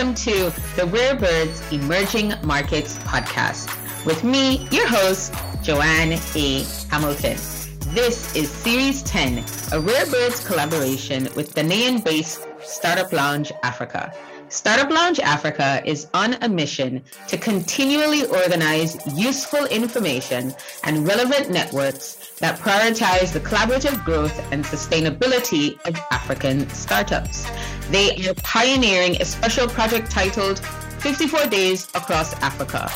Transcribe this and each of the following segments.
Welcome to the Rare Birds Emerging Markets podcast with me, your host, Joanne A. Hamilton. This is Series 10, a Rare Birds collaboration with Ghanaian based Startup Lounge Africa. Startup Lounge Africa is on a mission to continually organize useful information and relevant networks that prioritize the collaborative growth and sustainability of African startups. They are pioneering a special project titled 54 Days Across Africa.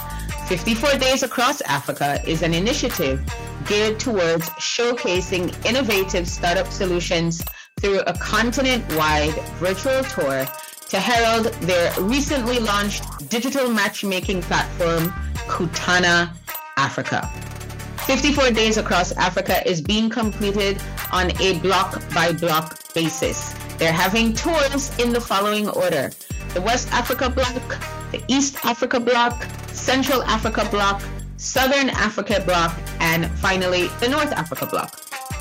54 Days Across Africa is an initiative geared towards showcasing innovative startup solutions through a continent wide virtual tour to herald their recently launched digital matchmaking platform, Kutana Africa. 54 Days Across Africa is being completed on a block by block basis. They're having tours in the following order the West Africa block, the East Africa block, Central Africa block, Southern Africa block, and finally the North Africa block.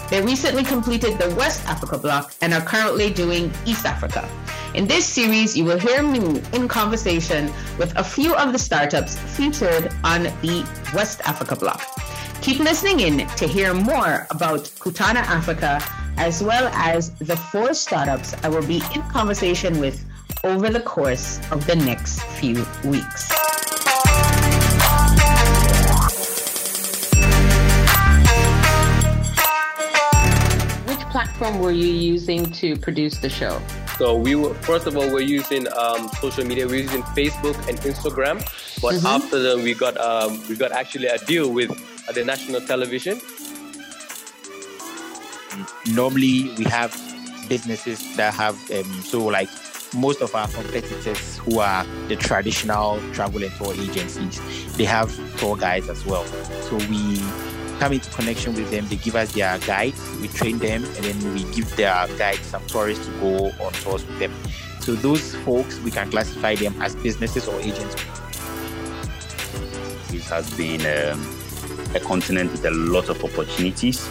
They recently completed the West Africa block and are currently doing East Africa. In this series, you will hear me in conversation with a few of the startups featured on the West Africa block. Keep listening in to hear more about Kutana Africa as well as the four startups I will be in conversation with over the course of the next few weeks. Which platform were you using to produce the show? So we were first of all we're using um, social media. We're using Facebook and Instagram, but mm-hmm. after that we got um, we got actually a deal with uh, the national television. Normally we have businesses that have um, so like most of our competitors who are the traditional travel and tour agencies, they have tour guides as well. So we come into connection with them. They give us their guides, we train them, and then we give their guides some tourists to go on tours with them. So those folks, we can classify them as businesses or agents. It has been um, a continent with a lot of opportunities,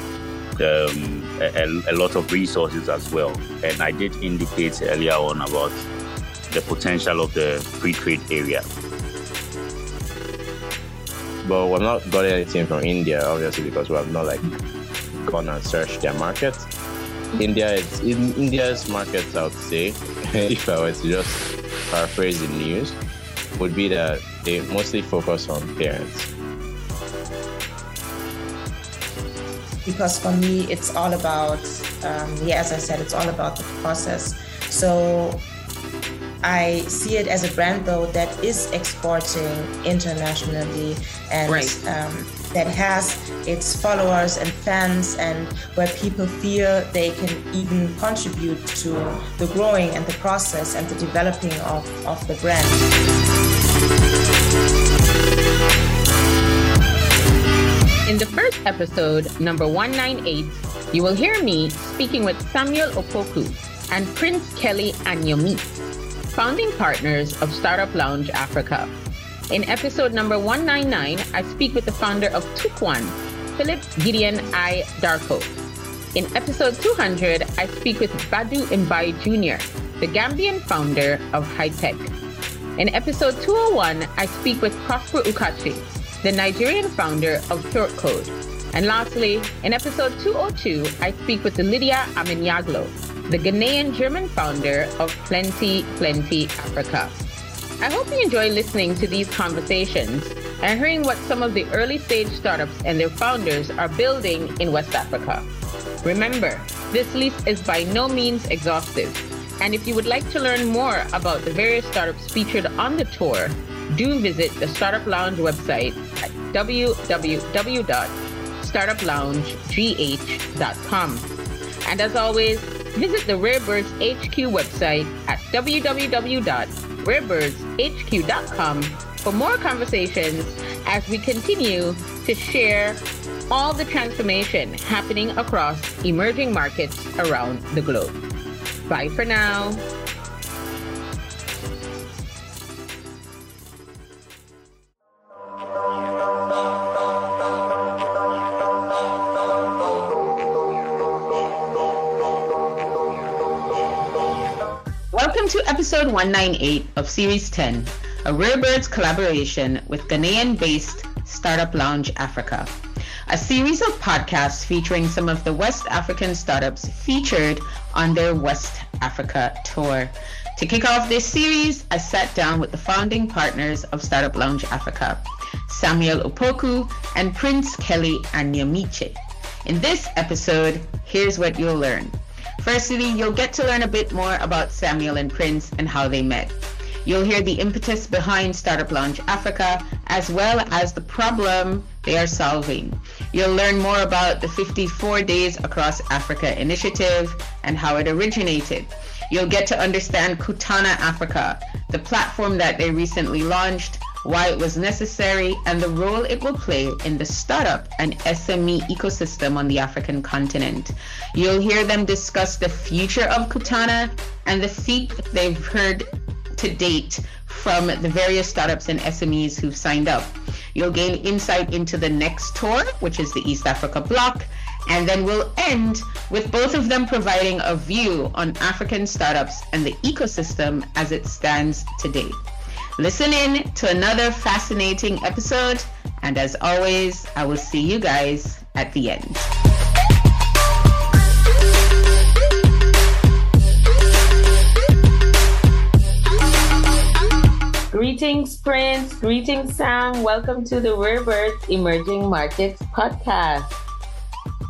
um, a, a lot of resources as well. And I did indicate earlier on about the potential of the free trade area but we've not got anything from India, obviously, because we have not like gone and searched their market. India in India's market, I would say, if I were to just paraphrase the news, would be that they mostly focus on parents. Because for me, it's all about, um, yeah, as I said, it's all about the process. So I see it as a brand though that is exporting internationally and right. um, that has its followers and fans and where people feel they can even contribute to the growing and the process and the developing of, of the brand. In the first episode, number 198, you will hear me speaking with Samuel Opoku and Prince Kelly Anyomi founding partners of Startup Lounge Africa. In episode number 199, I speak with the founder of Tukwan, Philip Gideon I. Darko. In episode 200, I speak with Badu Mbai Jr., the Gambian founder of High Tech. In episode 201, I speak with Prosper Ukachi, the Nigerian founder of Short Code. And lastly, in episode 202, I speak with Lydia Aminyaglo, the Ghanaian German founder of Plenty Plenty Africa. I hope you enjoy listening to these conversations and hearing what some of the early stage startups and their founders are building in West Africa. Remember, this list is by no means exhaustive. And if you would like to learn more about the various startups featured on the tour, do visit the Startup Lounge website at www.startuploungegh.com. And as always, Visit the Rare Birds HQ website at www.rarebirdshq.com for more conversations as we continue to share all the transformation happening across emerging markets around the globe. Bye for now. Welcome to episode 198 of Series 10, a Rare Birds collaboration with Ghanaian based Startup Lounge Africa, a series of podcasts featuring some of the West African startups featured on their West Africa tour. To kick off this series, I sat down with the founding partners of Startup Lounge Africa, Samuel Opoku and Prince Kelly Anyamiche. In this episode, here's what you'll learn. Firstly, you'll get to learn a bit more about Samuel and Prince and how they met. You'll hear the impetus behind Startup Lounge Africa, as well as the problem they are solving. You'll learn more about the 54 Days Across Africa initiative and how it originated. You'll get to understand Kutana Africa, the platform that they recently launched, why it was necessary, and the role it will play in the startup and SME ecosystem on the African continent. You'll hear them discuss the future of Kutana and the feat they've heard to date from the various startups and SMEs who've signed up. You'll gain insight into the next tour, which is the East Africa block. And then we'll end with both of them providing a view on African startups and the ecosystem as it stands today. Listen in to another fascinating episode. And as always, I will see you guys at the end. Greetings, Prince. Greetings, Sam. Welcome to the Rare Birds Emerging Markets podcast.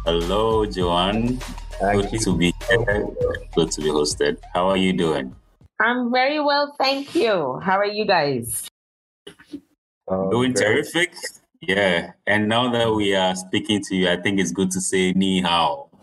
Hello, Joanne. Good to be here. Good to be hosted. How are you doing? I'm very well, thank you. How are you guys? Oh, doing great. terrific. Yeah. And now that we are speaking to you, I think it's good to say ni hao.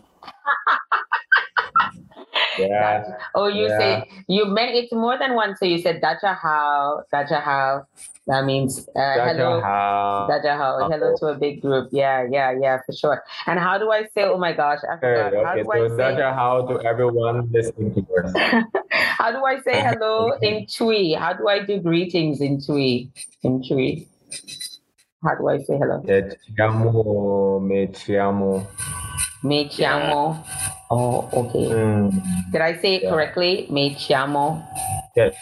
Yeah. oh, you yeah. say you meant it more than once. So you said Dacha how, Dacha how. That means uh, hello, how. Hello to a big group. Yeah, yeah, yeah, for sure. And how do I say? Oh my gosh, I forgot. Okay, how do so I say? Dacha how to everyone listening to us. how do I say hello in Twi? How do I do greetings in Twi? In Twi. How do I say hello? Te chiamo, me chiamo. Me chiamo. Yeah. Oh, okay. Mm. Did I say it yeah. correctly? Me chiamo. Yes.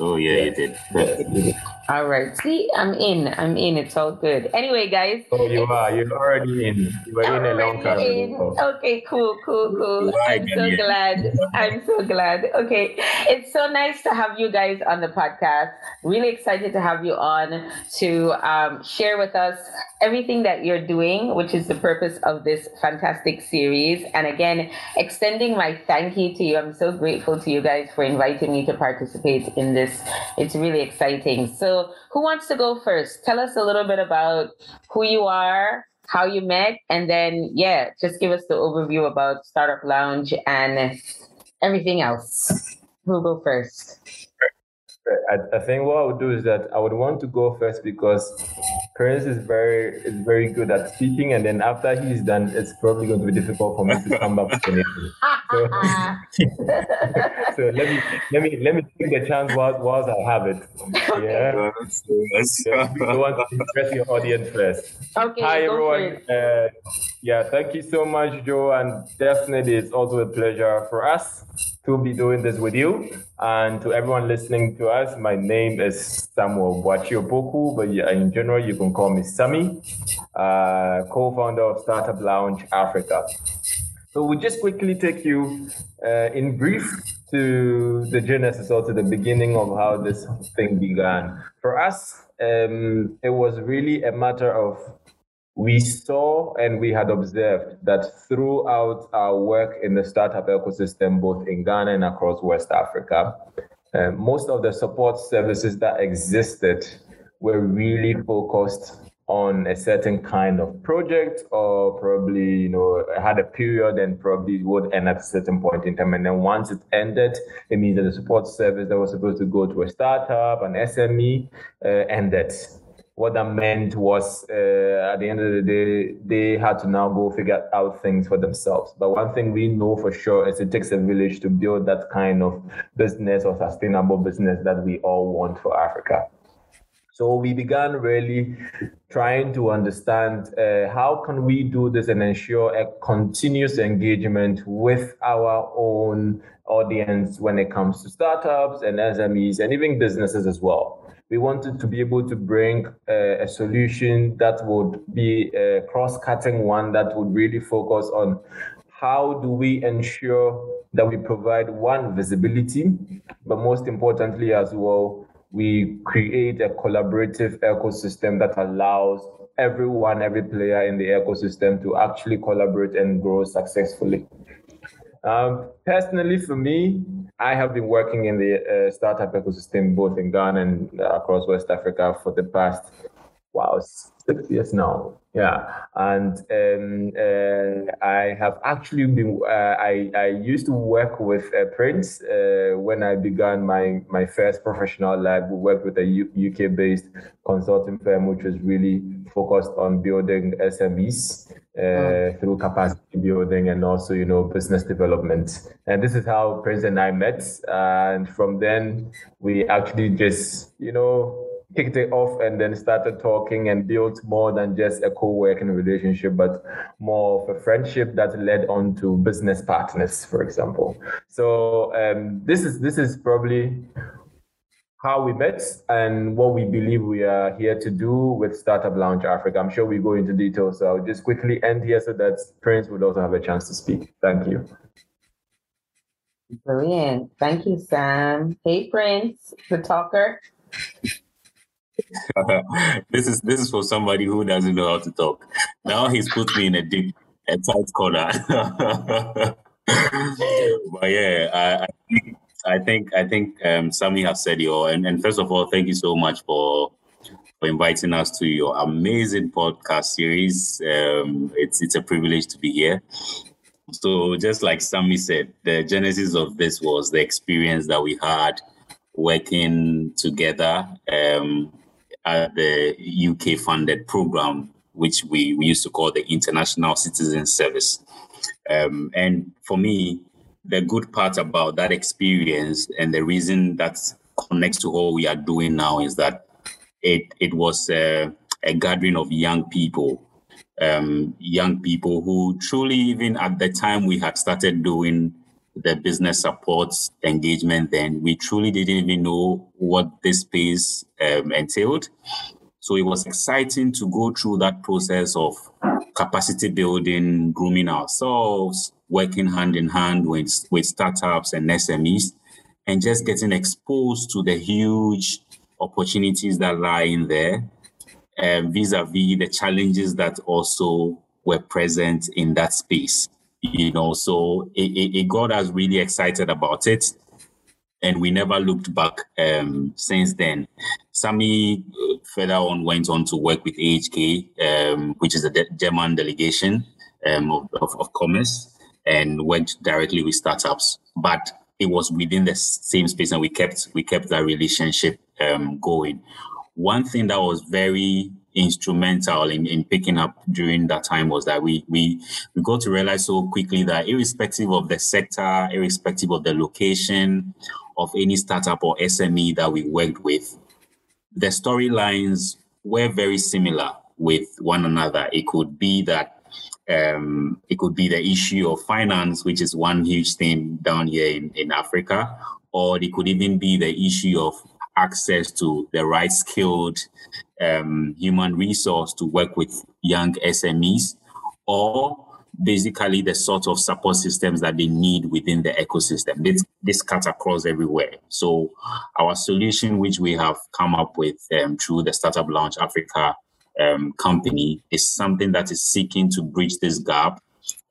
Oh yeah, you did. All right. See, I'm in. I'm in. It's all good. Anyway, guys. Oh, you are. You're already in. You are in a long time. Okay, cool, cool, cool. I'm so glad. I'm so glad. Okay. It's so nice to have you guys on the podcast. Really excited to have you on to um, share with us everything that you're doing, which is the purpose of this fantastic series. And again, extending my thank you to you. I'm so grateful to you guys for inviting me to participate in this. It's really exciting. So, who wants to go first? Tell us a little bit about who you are, how you met, and then, yeah, just give us the overview about Startup Lounge and everything else. Who'll go first? I, I think what I would do is that I would want to go first because Prince is very is very good at speaking, and then after he's done, it's probably going to be difficult for me to come back with anything. So, so let me let me let me take the chance whilst, whilst I have it. Yeah. so you want to impress your audience first. Okay. Hi everyone. Uh, yeah, thank you so much, Joe, and definitely it's also a pleasure for us to be doing this with you. And to everyone listening to us, my name is Samuel Opoku, but in general, you can call me Sammy, uh, co-founder of Startup Lounge Africa. So we'll just quickly take you uh, in brief to the genesis or to the beginning of how this thing began. For us, um, it was really a matter of we saw and we had observed that throughout our work in the startup ecosystem, both in Ghana and across West Africa, uh, most of the support services that existed were really focused on a certain kind of project or probably you know had a period and probably would end at a certain point in time. And then once it ended it means that the support service that was supposed to go to a startup an sme uh, ended what that meant was uh, at the end of the day, they had to now go figure out things for themselves. But one thing we know for sure is it takes a village to build that kind of business or sustainable business that we all want for Africa. So we began really trying to understand uh, how can we do this and ensure a continuous engagement with our own audience when it comes to startups and SMEs and even businesses as well. We wanted to be able to bring uh, a solution that would be a cross-cutting one that would really focus on how do we ensure that we provide one visibility, but most importantly as well, we create a collaborative ecosystem that allows everyone, every player in the ecosystem to actually collaborate and grow successfully. Um, personally, for me, I have been working in the uh, startup ecosystem both in Ghana and uh, across West Africa for the past, wow, six years now. Yeah, and um, uh, I have actually been. Uh, I I used to work with uh, Prince uh, when I began my my first professional life. We worked with a U- UK based consulting firm, which was really focused on building SMEs. Uh, through capacity building and also you know business development and this is how prince and i met and from then we actually just you know kicked it off and then started talking and built more than just a co-working relationship but more of a friendship that led on to business partners for example so um, this is this is probably how we met and what we believe we are here to do with Startup Lounge Africa. I'm sure we go into detail, so I'll just quickly end here so that Prince would also have a chance to speak. Thank you. Brilliant. Thank you, Sam. Hey, Prince, the talker. this is this is for somebody who doesn't know how to talk. Now he's put me in a deep, a tight corner. but yeah, I, I, think I think I think um, Sammy has said it all. And, and first of all, thank you so much for for inviting us to your amazing podcast series. Um, it's it's a privilege to be here. So just like Sammy said, the genesis of this was the experience that we had working together. Um, at the UK funded program, which we, we used to call the International Citizen Service. Um, and for me, the good part about that experience and the reason that connects to what we are doing now is that it, it was a, a gathering of young people, um, young people who truly, even at the time we had started doing the business support engagement then, we truly didn't even know what this space um, entailed. So it was exciting to go through that process of capacity building, grooming ourselves, working hand in hand with, with startups and SMEs, and just getting exposed to the huge opportunities that lie in there, vis a vis the challenges that also were present in that space you know so it, it, it, got us really excited about it. And we never looked back um, since then. Sammy uh, further on went on to work with ahk um, which is a de- german delegation um, of, of, of, commerce and worked directly with startups. But it was within the same space and we kept we kept that relationship um, going. One thing that was very instrumental in, in picking up during that time was that we we we got to realize so quickly that irrespective of the sector, irrespective of the location of any startup or SME that we worked with, the storylines were very similar with one another. It could be that um, it could be the issue of finance, which is one huge thing down here in, in Africa, or it could even be the issue of access to the right skilled um, human resource to work with young SMEs, or basically the sort of support systems that they need within the ecosystem. This, this cuts across everywhere. So our solution, which we have come up with um, through the Startup Lounge Africa um, company, is something that is seeking to bridge this gap,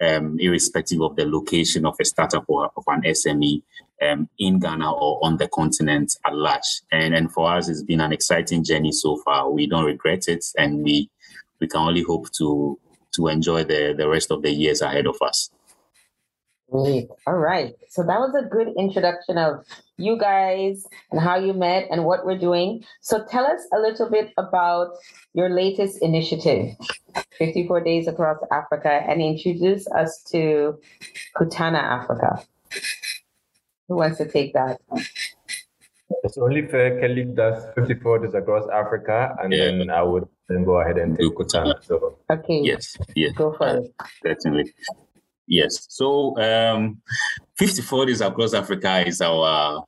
um, irrespective of the location of a startup or of an SME um, in Ghana or on the continent at large. And, and for us, it's been an exciting journey so far. We don't regret it, and we we can only hope to to enjoy the, the rest of the years ahead of us. All right. So that was a good introduction of you guys and how you met and what we're doing. So tell us a little bit about your latest initiative, 54 Days Across Africa, and introduce us to Kutana Africa. Who wants to take that? It's only fair Kelly does 54 days across Africa, and Yeah. then I would then go ahead and take Kutana. So Okay. Yes, yes, Go for it. certainly. Yes. So, um, 54 days across Africa is our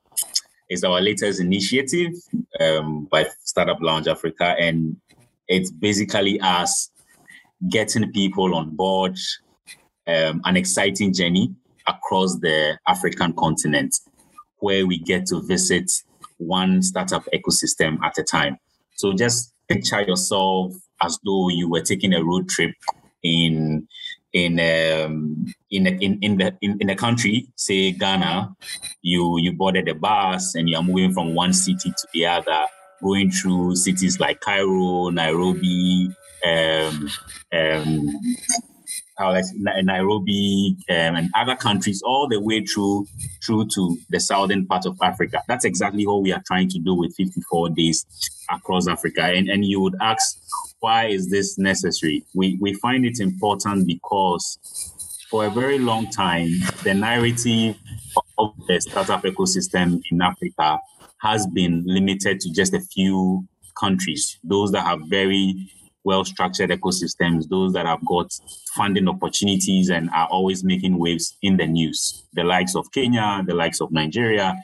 is our latest initiative um, by Startup Lounge Africa, and it's basically us getting people on board um, an exciting journey across the African continent, where we get to visit one startup ecosystem at a time. So just picture yourself as though you were taking a road trip in in um, in in in the in, in a country, say Ghana, you you boarded a bus and you are moving from one city to the other, going through cities like Cairo, Nairobi, um, um, like Nairobi um, and other countries, all the way through through to the southern part of Africa. That's exactly what we are trying to do with 54 days across Africa. And and you would ask, why is this necessary? We we find it important because for a very long time, the narrative of the startup ecosystem in Africa has been limited to just a few countries, those that have very well structured ecosystems, those that have got funding opportunities and are always making waves in the news. The likes of Kenya, the likes of Nigeria,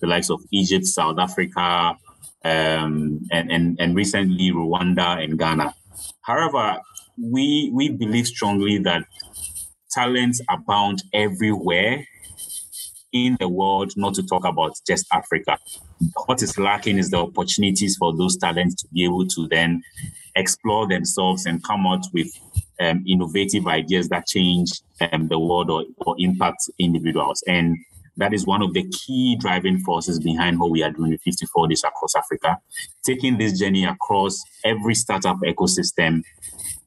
the likes of Egypt, South Africa, um, and, and, and recently Rwanda and Ghana. However, we, we believe strongly that talents abound everywhere in the world, not to talk about just Africa. What is lacking is the opportunities for those talents to be able to then explore themselves and come out with um, innovative ideas that change um, the world or, or impact individuals. And that is one of the key driving forces behind what we are doing with 54 Days Across Africa, taking this journey across every startup ecosystem,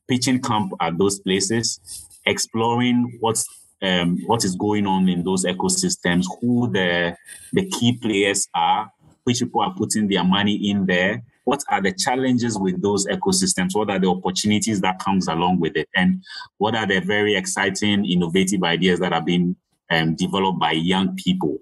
pitching camp at those places, exploring what's um, what is going on in those ecosystems, who the the key players are, which people are putting their money in there, what are the challenges with those ecosystems, what are the opportunities that comes along with it, and what are the very exciting, innovative ideas that are being um, developed by young people.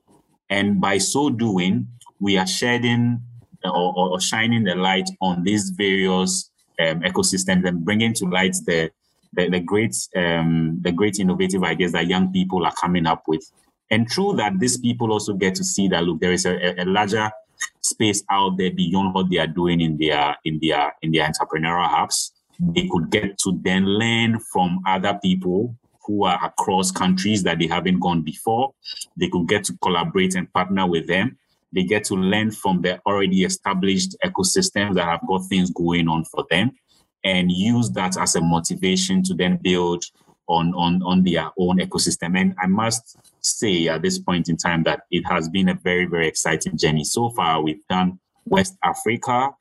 And by so doing, we are shedding or, or, or shining the light on these various um, ecosystems and bringing to light the the, the great um, the great innovative ideas that young people are coming up with. And through that, these people also get to see that look, there is a, a larger space out there beyond what they are doing in their in their in their entrepreneurial hubs. They could get to then learn from other people who are across countries that they haven't gone before. They could get to collaborate and partner with them. They get to learn from the already established ecosystems that have got things going on for them and use that as a motivation to then build on, on, on their own ecosystem. And I must say at this point in time that it has been a very, very exciting journey. So far, we've done West Africa.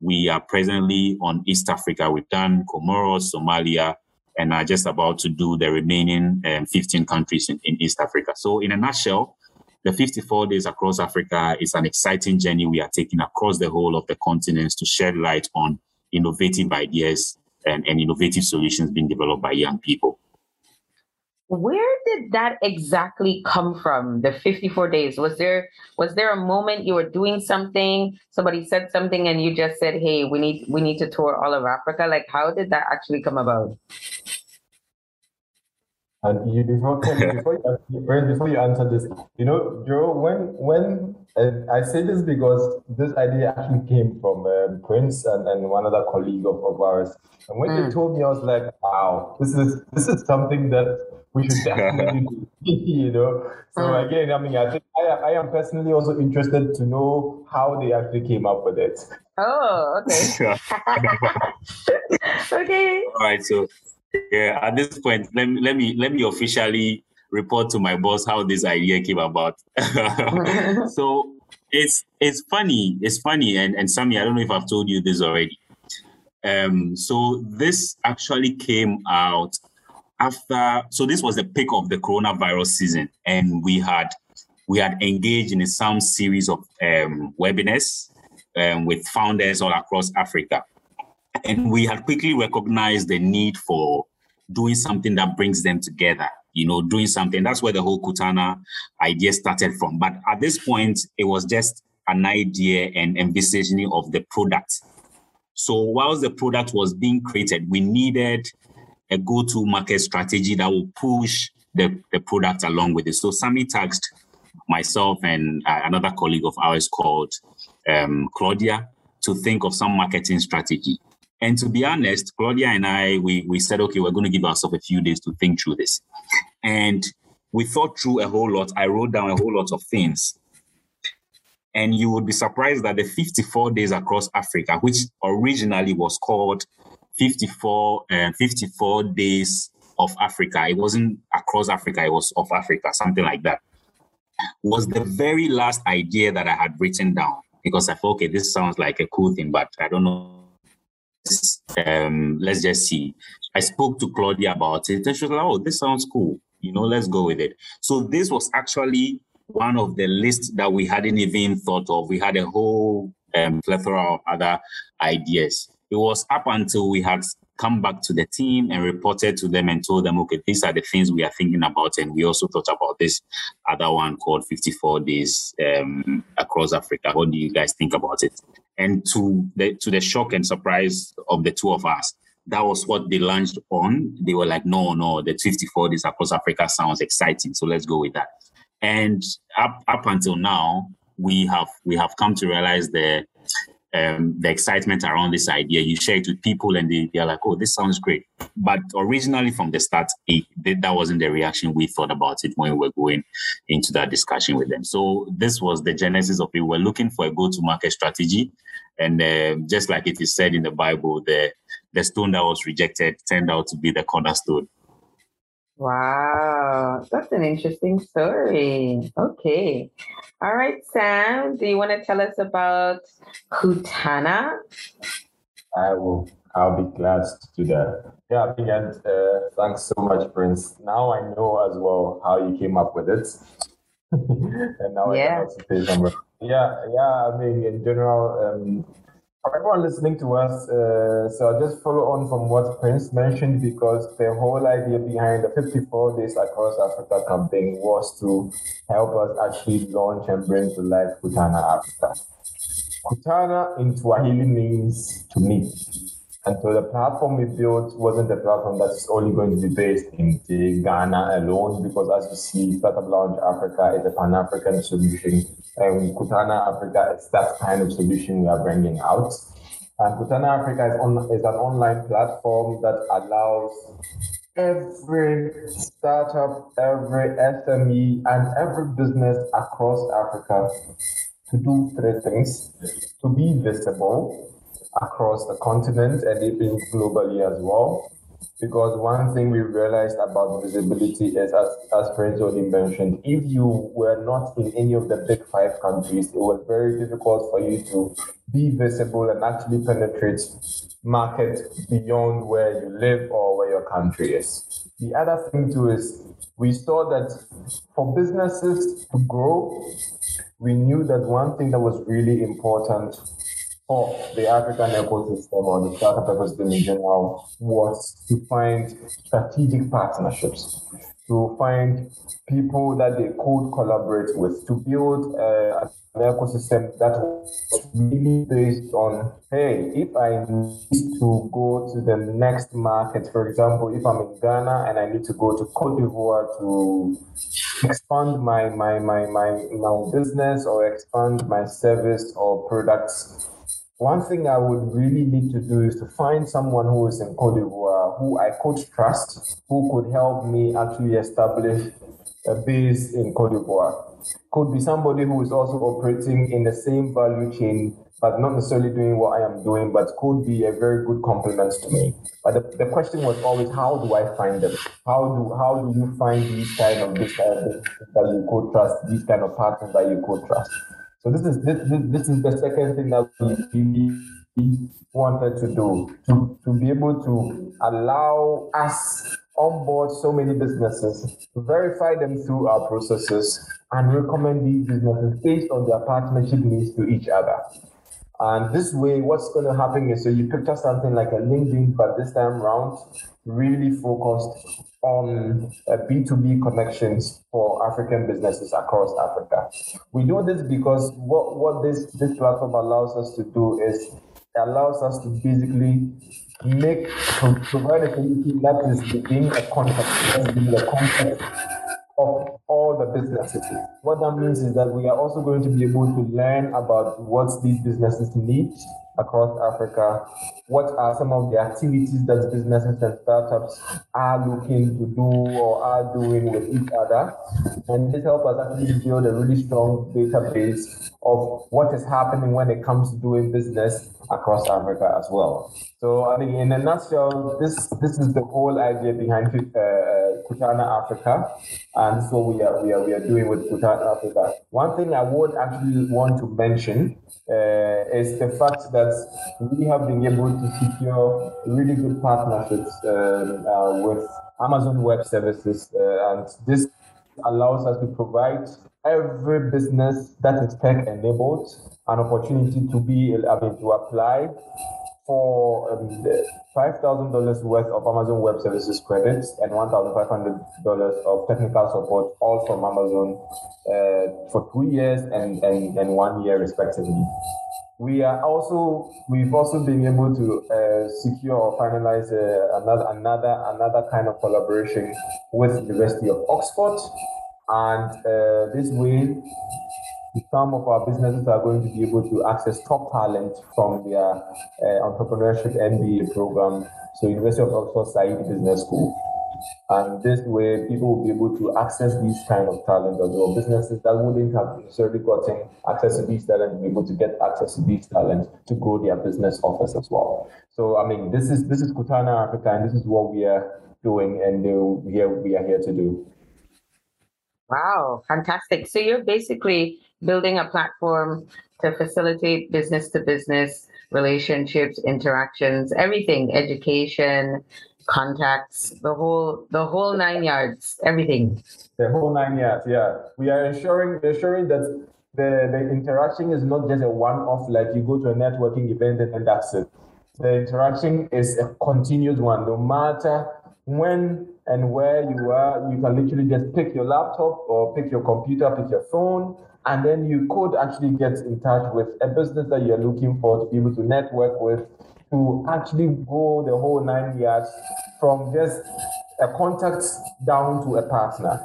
We are presently on East Africa. We've done Comoros, Somalia, and are just about to do the remaining um, 15 countries in, in East Africa. So, in a nutshell, the 54 days across Africa is an exciting journey we are taking across the whole of the continent to shed light on innovative ideas and, and innovative solutions being developed by young people. Where did that exactly come from? The 54 days. Was there was there a moment you were doing something, somebody said something and you just said, "Hey, we need we need to tour all of Africa." Like how did that actually come about? And you before before you, before you answer this, you know, Joe, when when and I say this because this idea actually came from um, Prince and, and one other colleague of, of ours. And when Mm. they told me, I was like, wow, this is this is something that we should definitely do. you know. So Mm. again, I mean, I think I, I am personally also interested to know how they actually came up with it. Oh, okay. okay. All right, so yeah, at this point, let me let me let me officially report to my boss how this idea came about. so it's it's funny, it's funny, and and Sammy, I don't know if I've told you this already. Um, so this actually came out after. So this was the peak of the coronavirus season, and we had we had engaged in some series of um, webinars um, with founders all across Africa and we had quickly recognized the need for doing something that brings them together you know doing something that's where the whole kutana idea started from but at this point it was just an idea and envisioning of the product. So whilst the product was being created, we needed a go-to market strategy that will push the, the product along with it. So Sammy tasked myself and uh, another colleague of ours called um, Claudia to think of some marketing strategy. And to be honest, Claudia and I, we, we said, okay, we're going to give ourselves a few days to think through this. And we thought through a whole lot. I wrote down a whole lot of things. And you would be surprised that the 54 days across Africa, which originally was called 54, uh, 54 days of Africa, it wasn't across Africa, it was of Africa, something like that, was the very last idea that I had written down because I thought, okay, this sounds like a cool thing, but I don't know um, let's just see. I spoke to Claudia about it, and she was like, "Oh, this sounds cool. You know, let's go with it." So this was actually one of the lists that we hadn't even thought of. We had a whole um, plethora of other ideas. It was up until we had come back to the team and reported to them and told them, okay, these are the things we are thinking about. And we also thought about this other one called 54 Days um, Across Africa. What do you guys think about it? And to the, to the shock and surprise of the two of us, that was what they launched on. They were like, no, no, the 54 Days Across Africa sounds exciting. So let's go with that. And up, up until now, we have we have come to realize the um, the excitement around this idea. You share it with people, and they, they're like, "Oh, this sounds great." But originally, from the start, it, that wasn't the reaction we thought about it when we were going into that discussion with them. So this was the genesis of it. We were looking for a go-to-market strategy, and uh, just like it is said in the Bible, the the stone that was rejected turned out to be the cornerstone. Wow, that's an interesting story. Okay. All right, Sam, do you want to tell us about Kutana? I will. I'll be glad to do that. Yeah, and uh, thanks so much, Prince. Now I know as well how you came up with it. and now yeah. I can also say. Yeah, yeah. I mean, in general, um, for everyone listening to us, uh, so I'll just follow on from what Prince mentioned because the whole idea behind the 54 Days Across Africa campaign was to help us actually launch and bring to life Kutana Africa. Kutana in Swahili means to meet. And so the platform we built wasn't a platform that's only going to be based in Ghana alone, because as you see, Startup Lounge Africa is a Pan African solution. Um, and Kutana Africa is that kind of solution we are bringing out. And Kutana Africa is, on, is an online platform that allows every startup, every SME, and every business across Africa to do three things to be visible, across the continent and even globally as well. Because one thing we realized about visibility is, as, as already mentioned, if you were not in any of the big five countries, it was very difficult for you to be visible and actually penetrate markets beyond where you live or where your country is. The other thing too is we saw that for businesses to grow, we knew that one thing that was really important of the African ecosystem or the startup ecosystem in general was to find strategic partnerships, to find people that they could collaborate with, to build uh, an ecosystem that was really based on, hey, if I need to go to the next market, for example, if I'm in Ghana and I need to go to Cote d'Ivoire to expand my, my, my, my, my business or expand my service or products, one thing I would really need to do is to find someone who is in Cote d'Ivoire uh, who I could trust, who could help me actually establish a base in Cote d'Ivoire. Could be somebody who is also operating in the same value chain, but not necessarily doing what I am doing, but could be a very good complement to me. But the, the question was always, how do I find them? How do how do you find these kind of of that you could trust, these kind of partners that you could trust? So this is this, this, is the second thing that we really wanted to do to, to be able to allow us onboard so many businesses, verify them through our processes, and recommend these businesses based on their partnership needs to each other. And this way, what's going to happen is so you picture something like a LinkedIn, but this time around, really focused on uh, B2B connections for African businesses across Africa. We do this because what, what this, this platform allows us to do is it allows us to basically make provide a solution that is within a context, within the context of all the businesses. What that means is that we are also going to be able to learn about what these businesses need across Africa? What are some of the activities that businesses and startups are looking to do or are doing with each other? And this helps us actually build a really strong database of what is happening when it comes to doing business across Africa as well. So, I mean, in a nutshell, this this is the whole idea behind uh, Kutana Africa, and so we are we are we are doing with Kutana Africa. One thing I would actually want to mention uh, is the fact that we have been able to secure really good partnerships um, uh, with Amazon Web Services, uh, and this allows us to provide every business that is tech enabled an opportunity to be, I mean, to apply for um, $5,000 worth of Amazon Web Services credits and $1,500 of technical support, all from Amazon uh, for two years and, and, and one year, respectively. We are also we've also been able to uh, secure or finalize uh, another another another kind of collaboration with the University of Oxford, and uh, this way some of our businesses are going to be able to access top talent from their uh, entrepreneurship MBA program, so University of Oxford Said Business School. And this way, people will be able to access these kind of talent as well. Businesses that wouldn't have necessarily gotten access to these talent will be able to get access to these talent to grow their business office as well. So, I mean, this is this is Kutana Africa, and this is what we are doing, and here we are here to do. Wow, fantastic! So you're basically building a platform to facilitate business to business relationships, interactions, everything, education, contacts, the whole the whole nine yards, everything. The whole nine yards, yeah. We are ensuring ensuring that the, the interaction is not just a one-off, like you go to a networking event and that's it. The interaction is a continuous one, no matter when and where you are, you can literally just pick your laptop or pick your computer, pick your phone, and then you could actually get in touch with a business that you're looking for to be able to network with to actually go the whole nine yards from just a contact down to a partner.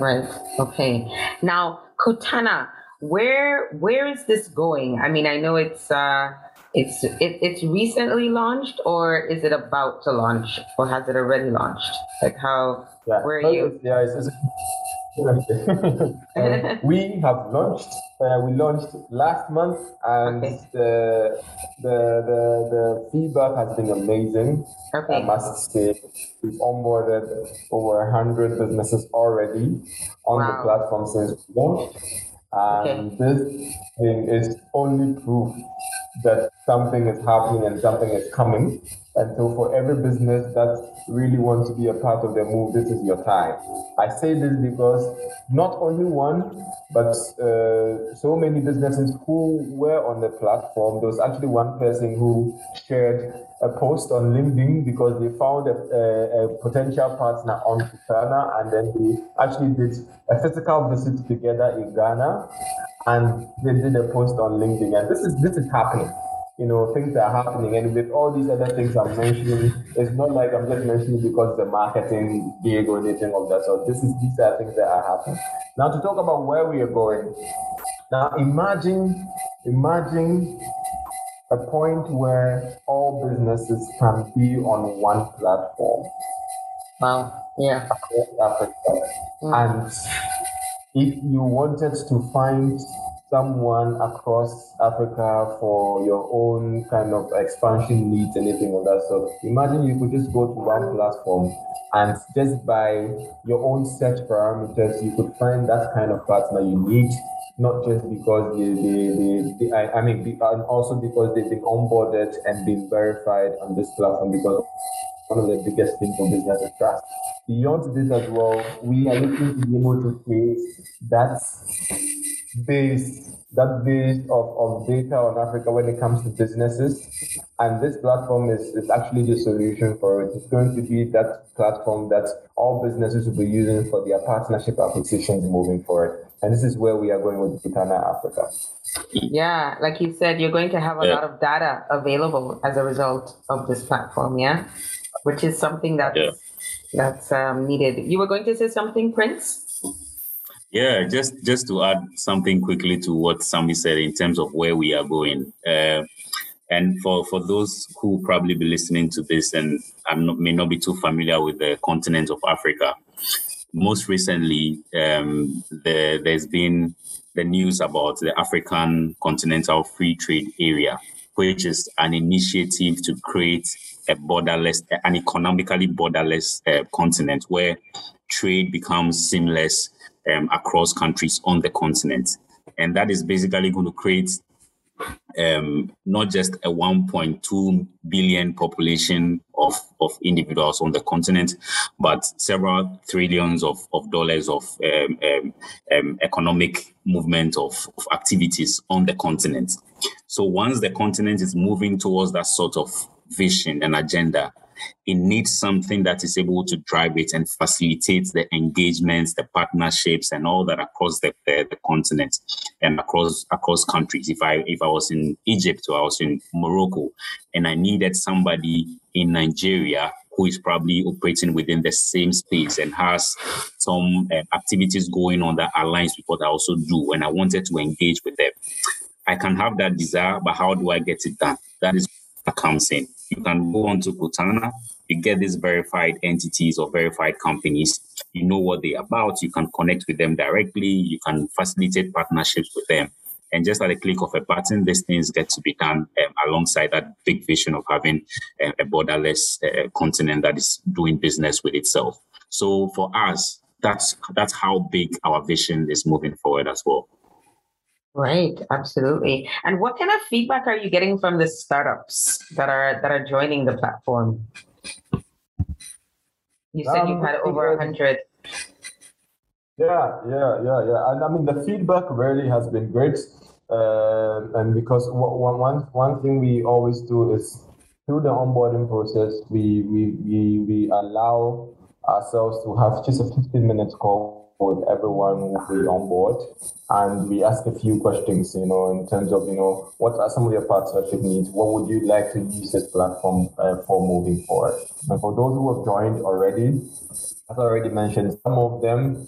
Right. Okay. Now, Kutana, where where is this going? I mean, I know it's uh it's it, it's recently launched or is it about to launch or has it already launched? Like how yeah. where are you? Yeah, it's, it's uh, we have launched. Uh, we launched last month, and okay. the, the the the feedback has been amazing. Okay. I must say, we've onboarded over hundred businesses already on wow. the platform since launch, and okay. this thing is only proof that something is happening and something is coming. And so, for every business that really wants to be a part of the move, this is your time. I say this because not only one, but uh, so many businesses who were on the platform. There was actually one person who shared a post on LinkedIn because they found a, a, a potential partner on Kutana, and then they actually did a physical visit together in Ghana, and they did a post on LinkedIn. And this is this is happening you know, things are happening. And with all these other things I'm mentioning, it's not like I'm just mentioning because the marketing gig or anything of that sort. This is these are things that are happening. Now to talk about where we are going. Now imagine, imagine a point where all businesses can be on one platform. Wow. Yeah. Africa. Mm. And if you wanted to find someone across Africa for your own kind of expansion needs, anything of that sort. Imagine you could just go to one platform and just by your own search parameters, you could find that kind of partner you need, not just because they, they, they, they I, I mean, and also because they've been onboarded and been verified on this platform because one of the biggest things for business is trust. Beyond this as well, we are looking to be able to create that base that base of, of data on Africa when it comes to businesses. And this platform is, is actually the solution for it. It's going to be that platform that all businesses will be using for their partnership acquisitions moving forward. And this is where we are going with Kutana Africa. Yeah, like you said, you're going to have a yeah. lot of data available as a result of this platform, yeah? Which is something that's, yeah. that's um, needed. You were going to say something, Prince? Yeah, just just to add something quickly to what Sammy said in terms of where we are going. Uh, and for, for those who probably be listening to this and not, may not be too familiar with the continent of Africa, most recently um, the, there's been the news about the African Continental Free Trade Area, which is an initiative to create a borderless, an economically borderless uh, continent where trade becomes seamless um, across countries on the continent. And that is basically going to create um, not just a 1.2 billion population of, of individuals on the continent, but several trillions of, of dollars of um, um, um economic movement of, of activities on the continent. So once the continent is moving towards that sort of vision and agenda, it needs something that is able to drive it and facilitate the engagements, the partnerships, and all that across the, the, the, continent and across across countries. If I if I was in Egypt or I was in Morocco, and I needed somebody in Nigeria who is probably operating within the same space and has some uh, activities going on that aligns with what I also do, and I wanted to engage with them. I can have that desire, but how do I get it done? That is what comes in you can go on to Kutana, you get these verified entities or verified companies. You know what they're about. You can connect with them directly. You can facilitate partnerships with them. And just at a click of a button, these things get to be done um, alongside that big vision of having a, a borderless uh, continent that is doing business with itself. So for us, that's that's how big our vision is moving forward as well. Right, absolutely. And what kind of feedback are you getting from the startups that are that are joining the platform? You said um, you've had over a hundred. Yeah, yeah, yeah, yeah. And I mean, the feedback really has been great. Uh, and because one, one, one thing we always do is through the onboarding process, we, we, we, we allow ourselves to have just a 15 minute call with everyone who will be on board. And we ask a few questions, you know, in terms of, you know, what are some of your partnership needs? What would you like to use this platform uh, for moving forward? And for those who have joined already, as I already mentioned, some of them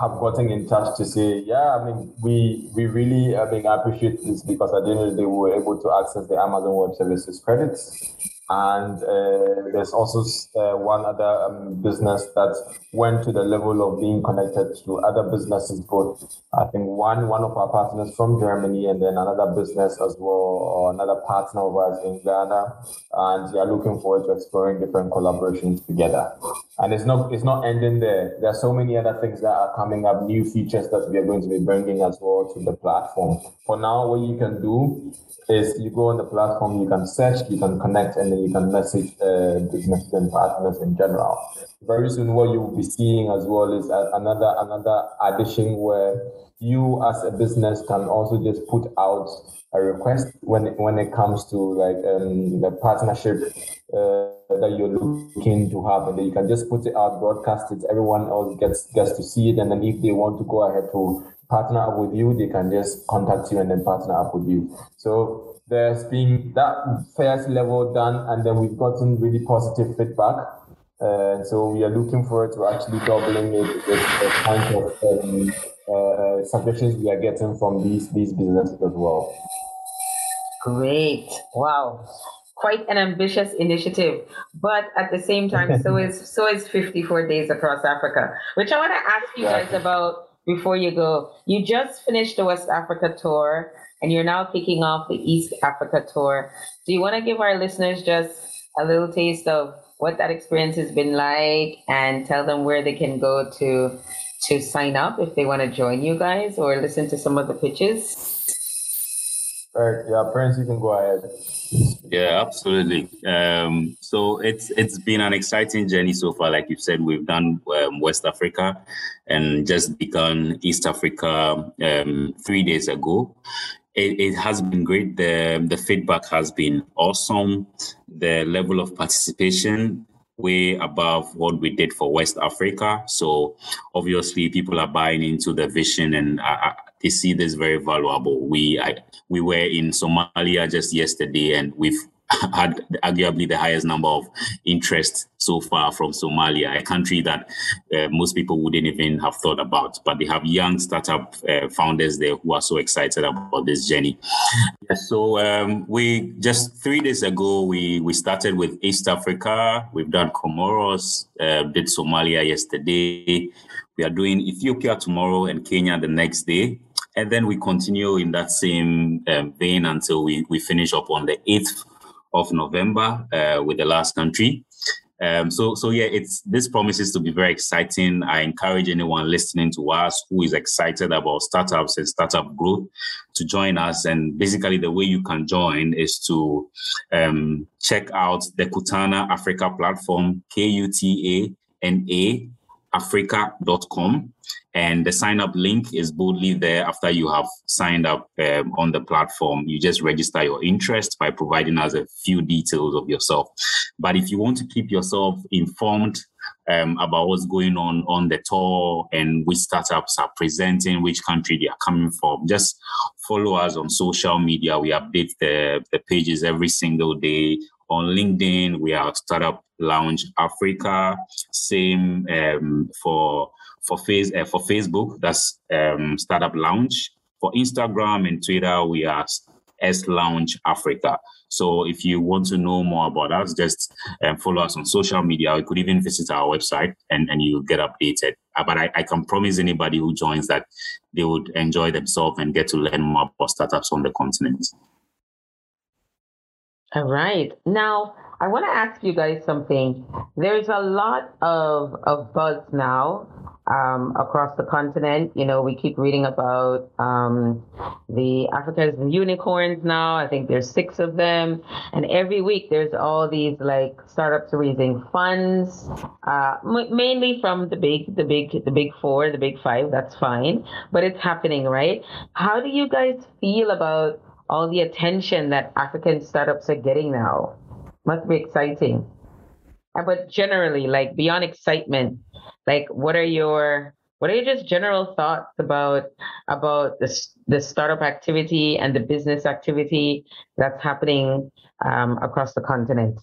have gotten in touch to say, yeah, I mean, we we really, I mean, I appreciate this because at the end of the day, we were able to access the Amazon Web Services credits and uh, there's also uh, one other um, business that went to the level of being connected to other businesses both i think one one of our partners from germany and then another business as well or another partner of ours in ghana. And we are looking forward to exploring different collaborations together. And it's not it's not ending there. There are so many other things that are coming up new features that we are going to be bringing as well to the platform. For now what you can do is you go on the platform, you can search, you can connect, and then you can message uh, businesses and partners in general. Very soon, what you will be seeing as well is another another addition where you as a business can also just put out a request when when it comes to like um, the partnership uh, that you're looking to have, and then you can just put it out, broadcast it. Everyone else gets gets to see it, and then if they want to go ahead to partner up with you, they can just contact you and then partner up with you. So there's been that first level done, and then we've gotten really positive feedback. Uh, so we are looking forward to actually doubling it with the kind of um, uh, suggestions we are getting from these these businesses as well. Great! Wow, quite an ambitious initiative, but at the same time, so is so is 54 days across Africa, which I want to ask you guys about before you go. You just finished the West Africa tour and you're now kicking off the East Africa tour. Do you want to give our listeners just a little taste of what that experience has been like and tell them where they can go to to sign up if they want to join you guys or listen to some of the pitches? All right, yeah, Prince, you can go ahead. Yeah, absolutely. Um, so it's it's been an exciting journey so far. Like you said, we've done um, West Africa and just begun East Africa um, three days ago. It, it, has been great. The the feedback has been awesome. The level of participation way above what we did for West Africa. So obviously, people are buying into the vision and uh, uh they see this very valuable. We I, we were in Somalia just yesterday, and we've had arguably the highest number of interest so far from Somalia, a country that uh, most people wouldn't even have thought about. But they have young startup uh, founders there who are so excited about this journey. So um, we just three days ago we we started with East Africa. We've done Comoros, uh, did Somalia yesterday. We are doing Ethiopia tomorrow and Kenya the next day and then we continue in that same um, vein until we, we finish up on the 8th of November uh, with the last country. Um, so, so yeah, it's this promises to be very exciting. I encourage anyone listening to us who is excited about startups and startup growth to join us. And basically, the way you can join is to um, check out the Kutana Africa platform, K U T A N A Africa.com. And the sign up link is boldly there after you have signed up um, on the platform. You just register your interest by providing us a few details of yourself. But if you want to keep yourself informed um, about what's going on on the tour and which startups are presenting, which country they are coming from. Just follow us on social media. We update the, the pages every single day. On LinkedIn, we are Startup Lounge Africa. Same um, for for face uh, for Facebook, that's um, Startup Lounge. For Instagram and Twitter, we are S Lounge Africa. So if you want to know more about us, just um, follow us on social media. You could even visit our website and, and you get updated. Uh, but I, I can promise anybody who joins that they would enjoy themselves and get to learn more about startups on the continent. All right. Now, I want to ask you guys something. There's a lot of, of buzz now um, across the continent. You know, we keep reading about um, the Africa's unicorns now. I think there's six of them, and every week there's all these like startups raising funds, uh, m- mainly from the big, the big, the big four, the big five. That's fine, but it's happening, right? How do you guys feel about all the attention that African startups are getting now? Must be exciting. But generally, like beyond excitement, like what are your what are your just general thoughts about about the the startup activity and the business activity that's happening um, across the continent?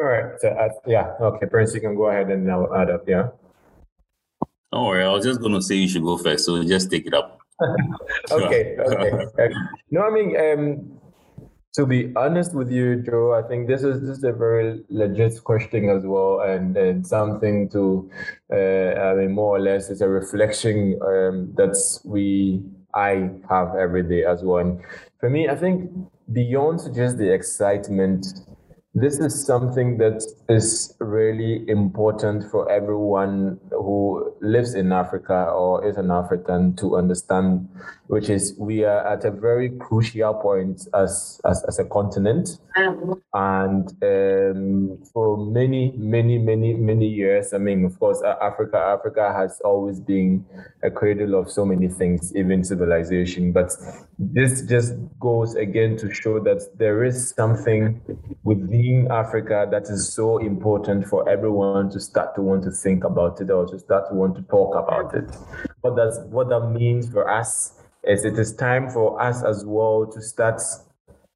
All right. So uh, yeah, okay, Prince, you can go ahead and I'll add up. Yeah. Don't worry, I was just gonna say you should go first, so just take it up. okay, okay. No, I mean, um, to be honest with you, Joe, I think this is this is a very legit question as well, and, and something to, uh, I mean, more or less, it's a reflection um, that we I have every day as well. And for me, I think beyond just the excitement this is something that is really important for everyone who lives in Africa or is an African to understand, which is we are at a very crucial point as, as, as a continent. And um, for many, many, many, many years, I mean, of course, Africa, Africa has always been a cradle of so many things, even civilization. But this just goes again to show that there is something within Africa that is so important for everyone to start to want to think about it or to start to want to talk about it. What does what that means for us is it is time for us as well to start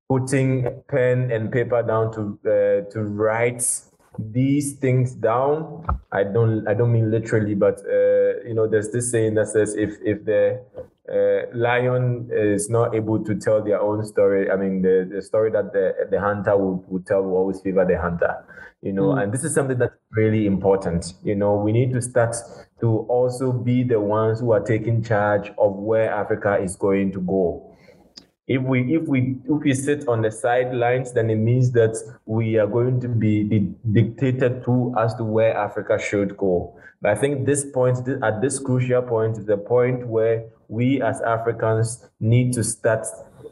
putting pen and paper down to uh, to write these things down. I don't I don't mean literally, but uh, you know, there's this saying that says if if the uh, lion is not able to tell their own story. I mean, the, the story that the the hunter would, would tell will always favor the hunter. You know, mm. and this is something that's really important. You know, we need to start to also be the ones who are taking charge of where Africa is going to go if we if we if we sit on the sidelines, then it means that we are going to be dictated to as to where Africa should go. But I think this point, at this crucial point, is the point where we as Africans need to start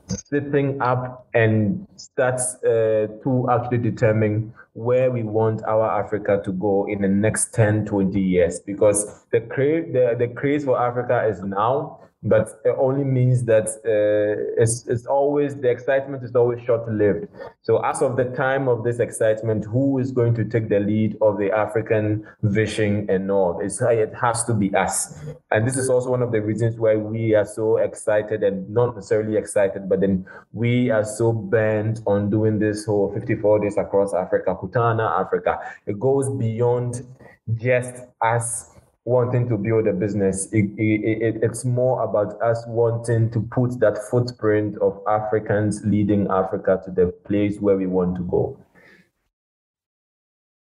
sitting up and start uh, to actually determine where we want our Africa to go in the next 10, 20 years. Because the, cra- the, the craze for Africa is now but it only means that uh, it's, it's always the excitement is always short lived. So as of the time of this excitement, who is going to take the lead of the African vision and all? It's, it has to be us. And this is also one of the reasons why we are so excited and not necessarily excited, but then we are so bent on doing this whole 54 days across Africa, Kutana Africa. It goes beyond just us wanting to build a business. It, it, it, it's more about us wanting to put that footprint of Africans leading Africa to the place where we want to go.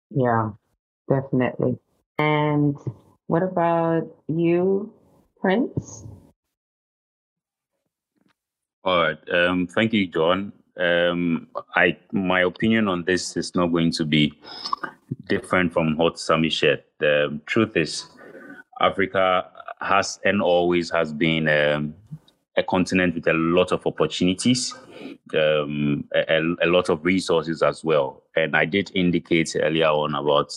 Yeah, definitely. And what about you, Prince? All right. Um, thank you, John. Um, I my opinion on this is not going to be different from what Sammy shared. The truth is, Africa has and always has been um, a continent with a lot of opportunities, um, a, a, lot of resources as well. And I did indicate earlier on about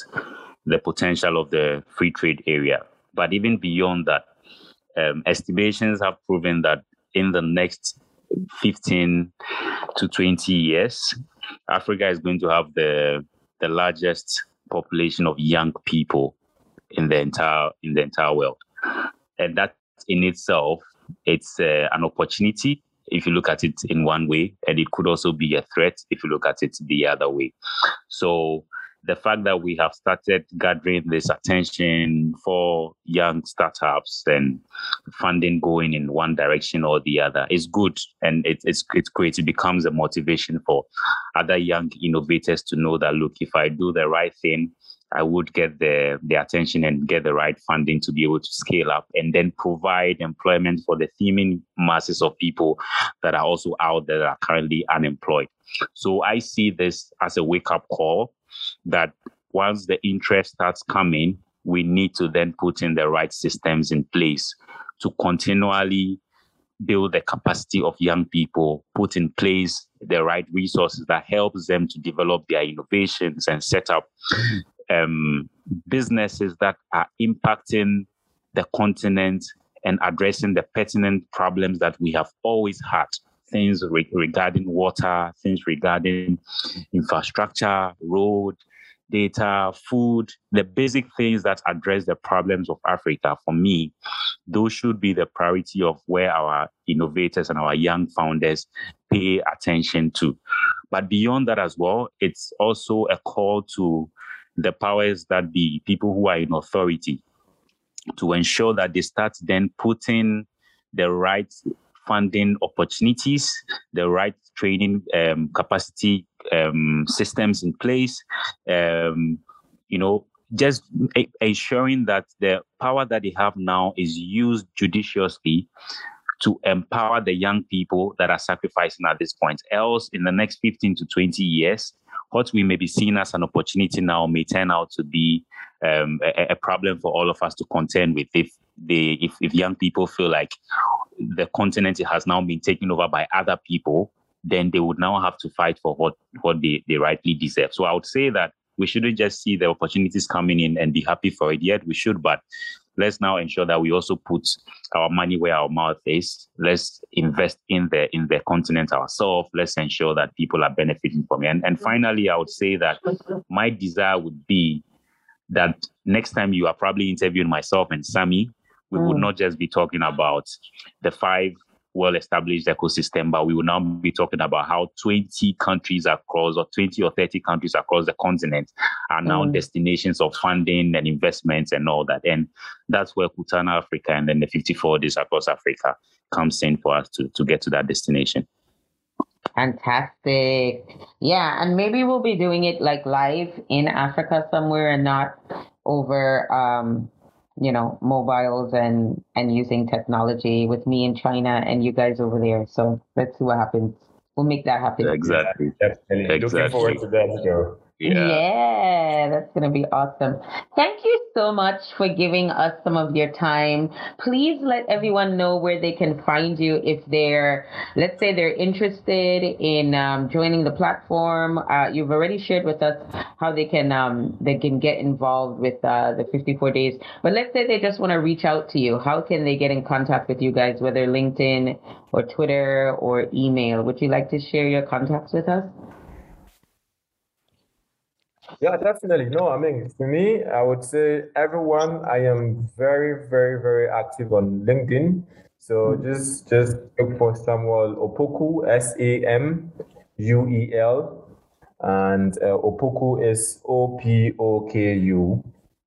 the potential of the free trade area. But even beyond that, um, estimations have proven that in the next 15 to 20 years, Africa is going to have the the largest population of young people in the entire in the entire world, and that in itself it's uh, an opportunity if you look at it in one way, and it could also be a threat if you look at it the other way. So the fact that we have started gathering this attention for young startups and funding going in one direction or the other is good and it, it's, it's great it becomes a motivation for other young innovators to know that look if i do the right thing I would get the, the attention and get the right funding to be able to scale up and then provide employment for the teeming masses of people that are also out there that are currently unemployed. So I see this as a wake up call that once the interest starts coming, we need to then put in the right systems in place to continually build the capacity of young people, put in place the right resources that helps them to develop their innovations and set up um, businesses that are impacting the continent and addressing the pertinent problems that we have always had things re- regarding water, things regarding infrastructure, road, data, food, the basic things that address the problems of Africa. For me, those should be the priority of where our innovators and our young founders pay attention to. But beyond that as well, it's also a call to the powers that be, people who are in authority, to ensure that they start then putting the right funding opportunities, the right training um, capacity um, systems in place, um, you know, just a- ensuring that the power that they have now is used judiciously to empower the young people that are sacrificing at this point. Else, in the next 15 to 20 years, what we may be seeing as an opportunity now may turn out to be um, a, a, problem for all of us to contend with if they if, if young people feel like the continent has now been taken over by other people then they would now have to fight for what what they, they rightly deserve so i would say that we shouldn't just see the opportunities coming in and be happy for it yet we should but let's now ensure that we also put our money where our mouth is. Let's invest in the in the continent ourselves. Let's ensure that people are benefiting from it. And, and finally, I would say that my desire would be that next time you are probably interviewing myself and Sammy, we mm. would not just be talking about the five well established ecosystem, but we will now be talking about how 20 countries across or 20 or 30 countries across the continent are now mm. destinations of funding and investments and all that. And that's where Kutana Africa and then the 54 days across Africa comes in for us to, to get to that destination. Fantastic. Yeah, and maybe we'll be doing it like live in Africa somewhere and not over um you know, mobiles and and using technology with me in China and you guys over there. So let's see what happens. We'll make that happen. Exactly. Definitely. Exactly. Looking forward to that, Joe. Yeah. yeah, that's going to be awesome. Thank you so much for giving us some of your time. Please let everyone know where they can find you if they're, let's say, they're interested in um, joining the platform. Uh, you've already shared with us how they can um, they can get involved with uh, the 54 days. But let's say they just want to reach out to you. How can they get in contact with you guys, whether LinkedIn or Twitter or email? Would you like to share your contacts with us? Yeah, definitely. No, I mean, for me, I would say everyone, I am very, very, very active on LinkedIn. So just just look for Samuel Opoku, S A M U E L, and uh, Opoku is O P O K U.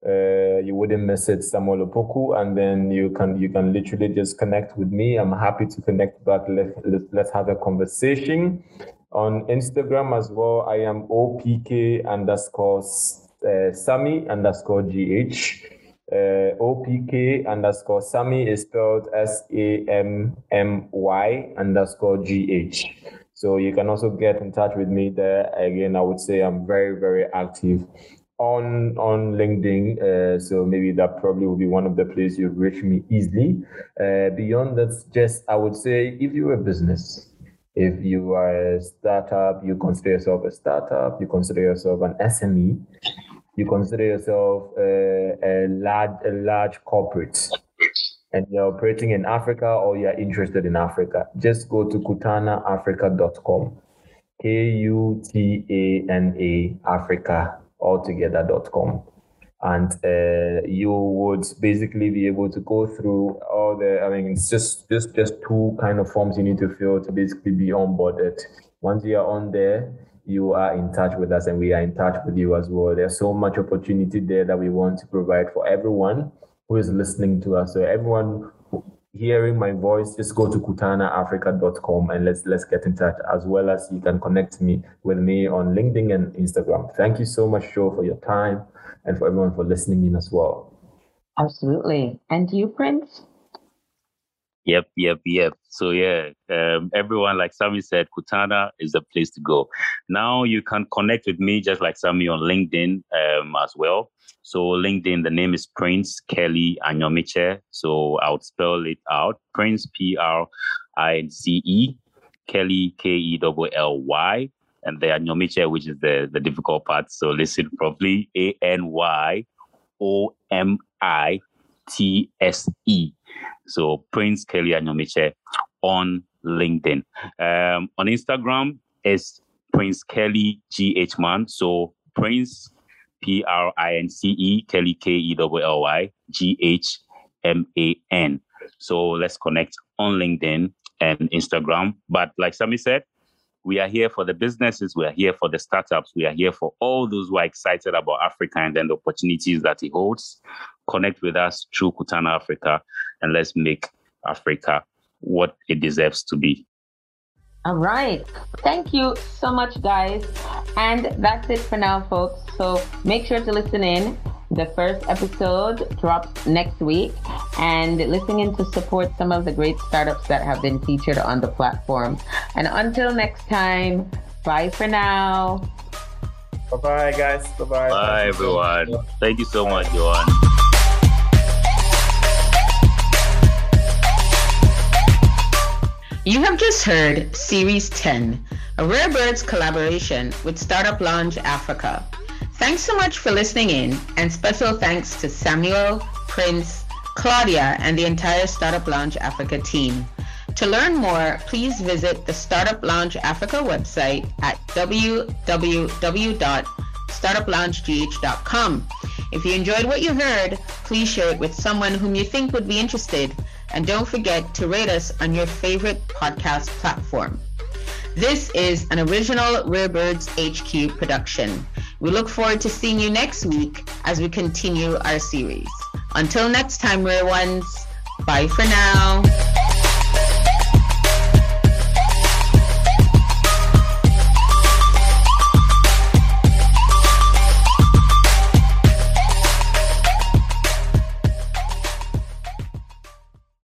Uh, you wouldn't miss it, Samuel Opoku, and then you can you can literally just connect with me. I'm happy to connect back. Let, let, let's have a conversation. On Instagram as well, I am OPK underscore uh, Sammy underscore GH. Uh, OPK underscore Sammy is spelled S A M M Y underscore GH. So you can also get in touch with me there. Again, I would say I'm very, very active on on LinkedIn. Uh, so maybe that probably will be one of the places you reach me easily. Uh, beyond that, just I would say if you're a business, if you are a startup, you consider yourself a startup, you consider yourself an SME, you consider yourself a, a large a large corporate. And you're operating in Africa or you're interested in Africa, just go to kutanaafrica.com. K U T A N A Africa altogether.com and uh, you would basically be able to go through i mean it's just just just two kind of forms you need to fill to basically be onboarded once you are on there you are in touch with us and we are in touch with you as well there's so much opportunity there that we want to provide for everyone who is listening to us so everyone hearing my voice just go to kutanaafrica.com and let's let's get in touch as well as you can connect me with me on linkedin and instagram thank you so much joe for your time and for everyone for listening in as well. Absolutely. And you, Prince? Yep, yep, yep. So yeah, um, everyone, like Sammy said, Kutana is the place to go. Now you can connect with me just like Sammy on LinkedIn um, as well. So LinkedIn, the name is Prince Kewly Anyomitse. So I would spell it out: Prince P R I N C E, Kewly K E W L Y and the Anyomitse, which is the, the difficult part. So listen properly. A N Y O M I T S E. So Prince Kewly Anyomitse on LinkedIn. Um, on Instagram is Prince Kewly G H Man. So Prince P R I N C E Kewly K E W L Y G H M A N. So let's connect on LinkedIn and Instagram. But like Sammy said, we are here for the businesses, we are here for the startups, we are here for all those who are excited about Africa and then the opportunities that it holds. Connect with us through Kutana Africa and let's make Africa what it deserves to be. All right. Thank you so much, guys. And that's it for now, folks. So make sure to listen in the first episode drops next week and listening in to support some of the great startups that have been featured on the platform. And until next time, bye for now. Bye bye, guys. Bye bye. Bye, everyone. Thank you so much, Johan. You have just heard Series 10, a Rare Birds collaboration with Startup Lounge Africa. Thanks so much for listening in, and special thanks to Samuel, Prince, Claudia, and the entire Startup Lounge Africa team. To learn more, please visit the Startup Lounge Africa website at www.startuploungegh.com. If you enjoyed what you heard, please share it with someone whom you think would be interested. And don't forget to rate us on your favorite podcast platform. This is an original Rare Birds HQ production. We look forward to seeing you next week as we continue our series. Until next time, Rare Ones, bye for now.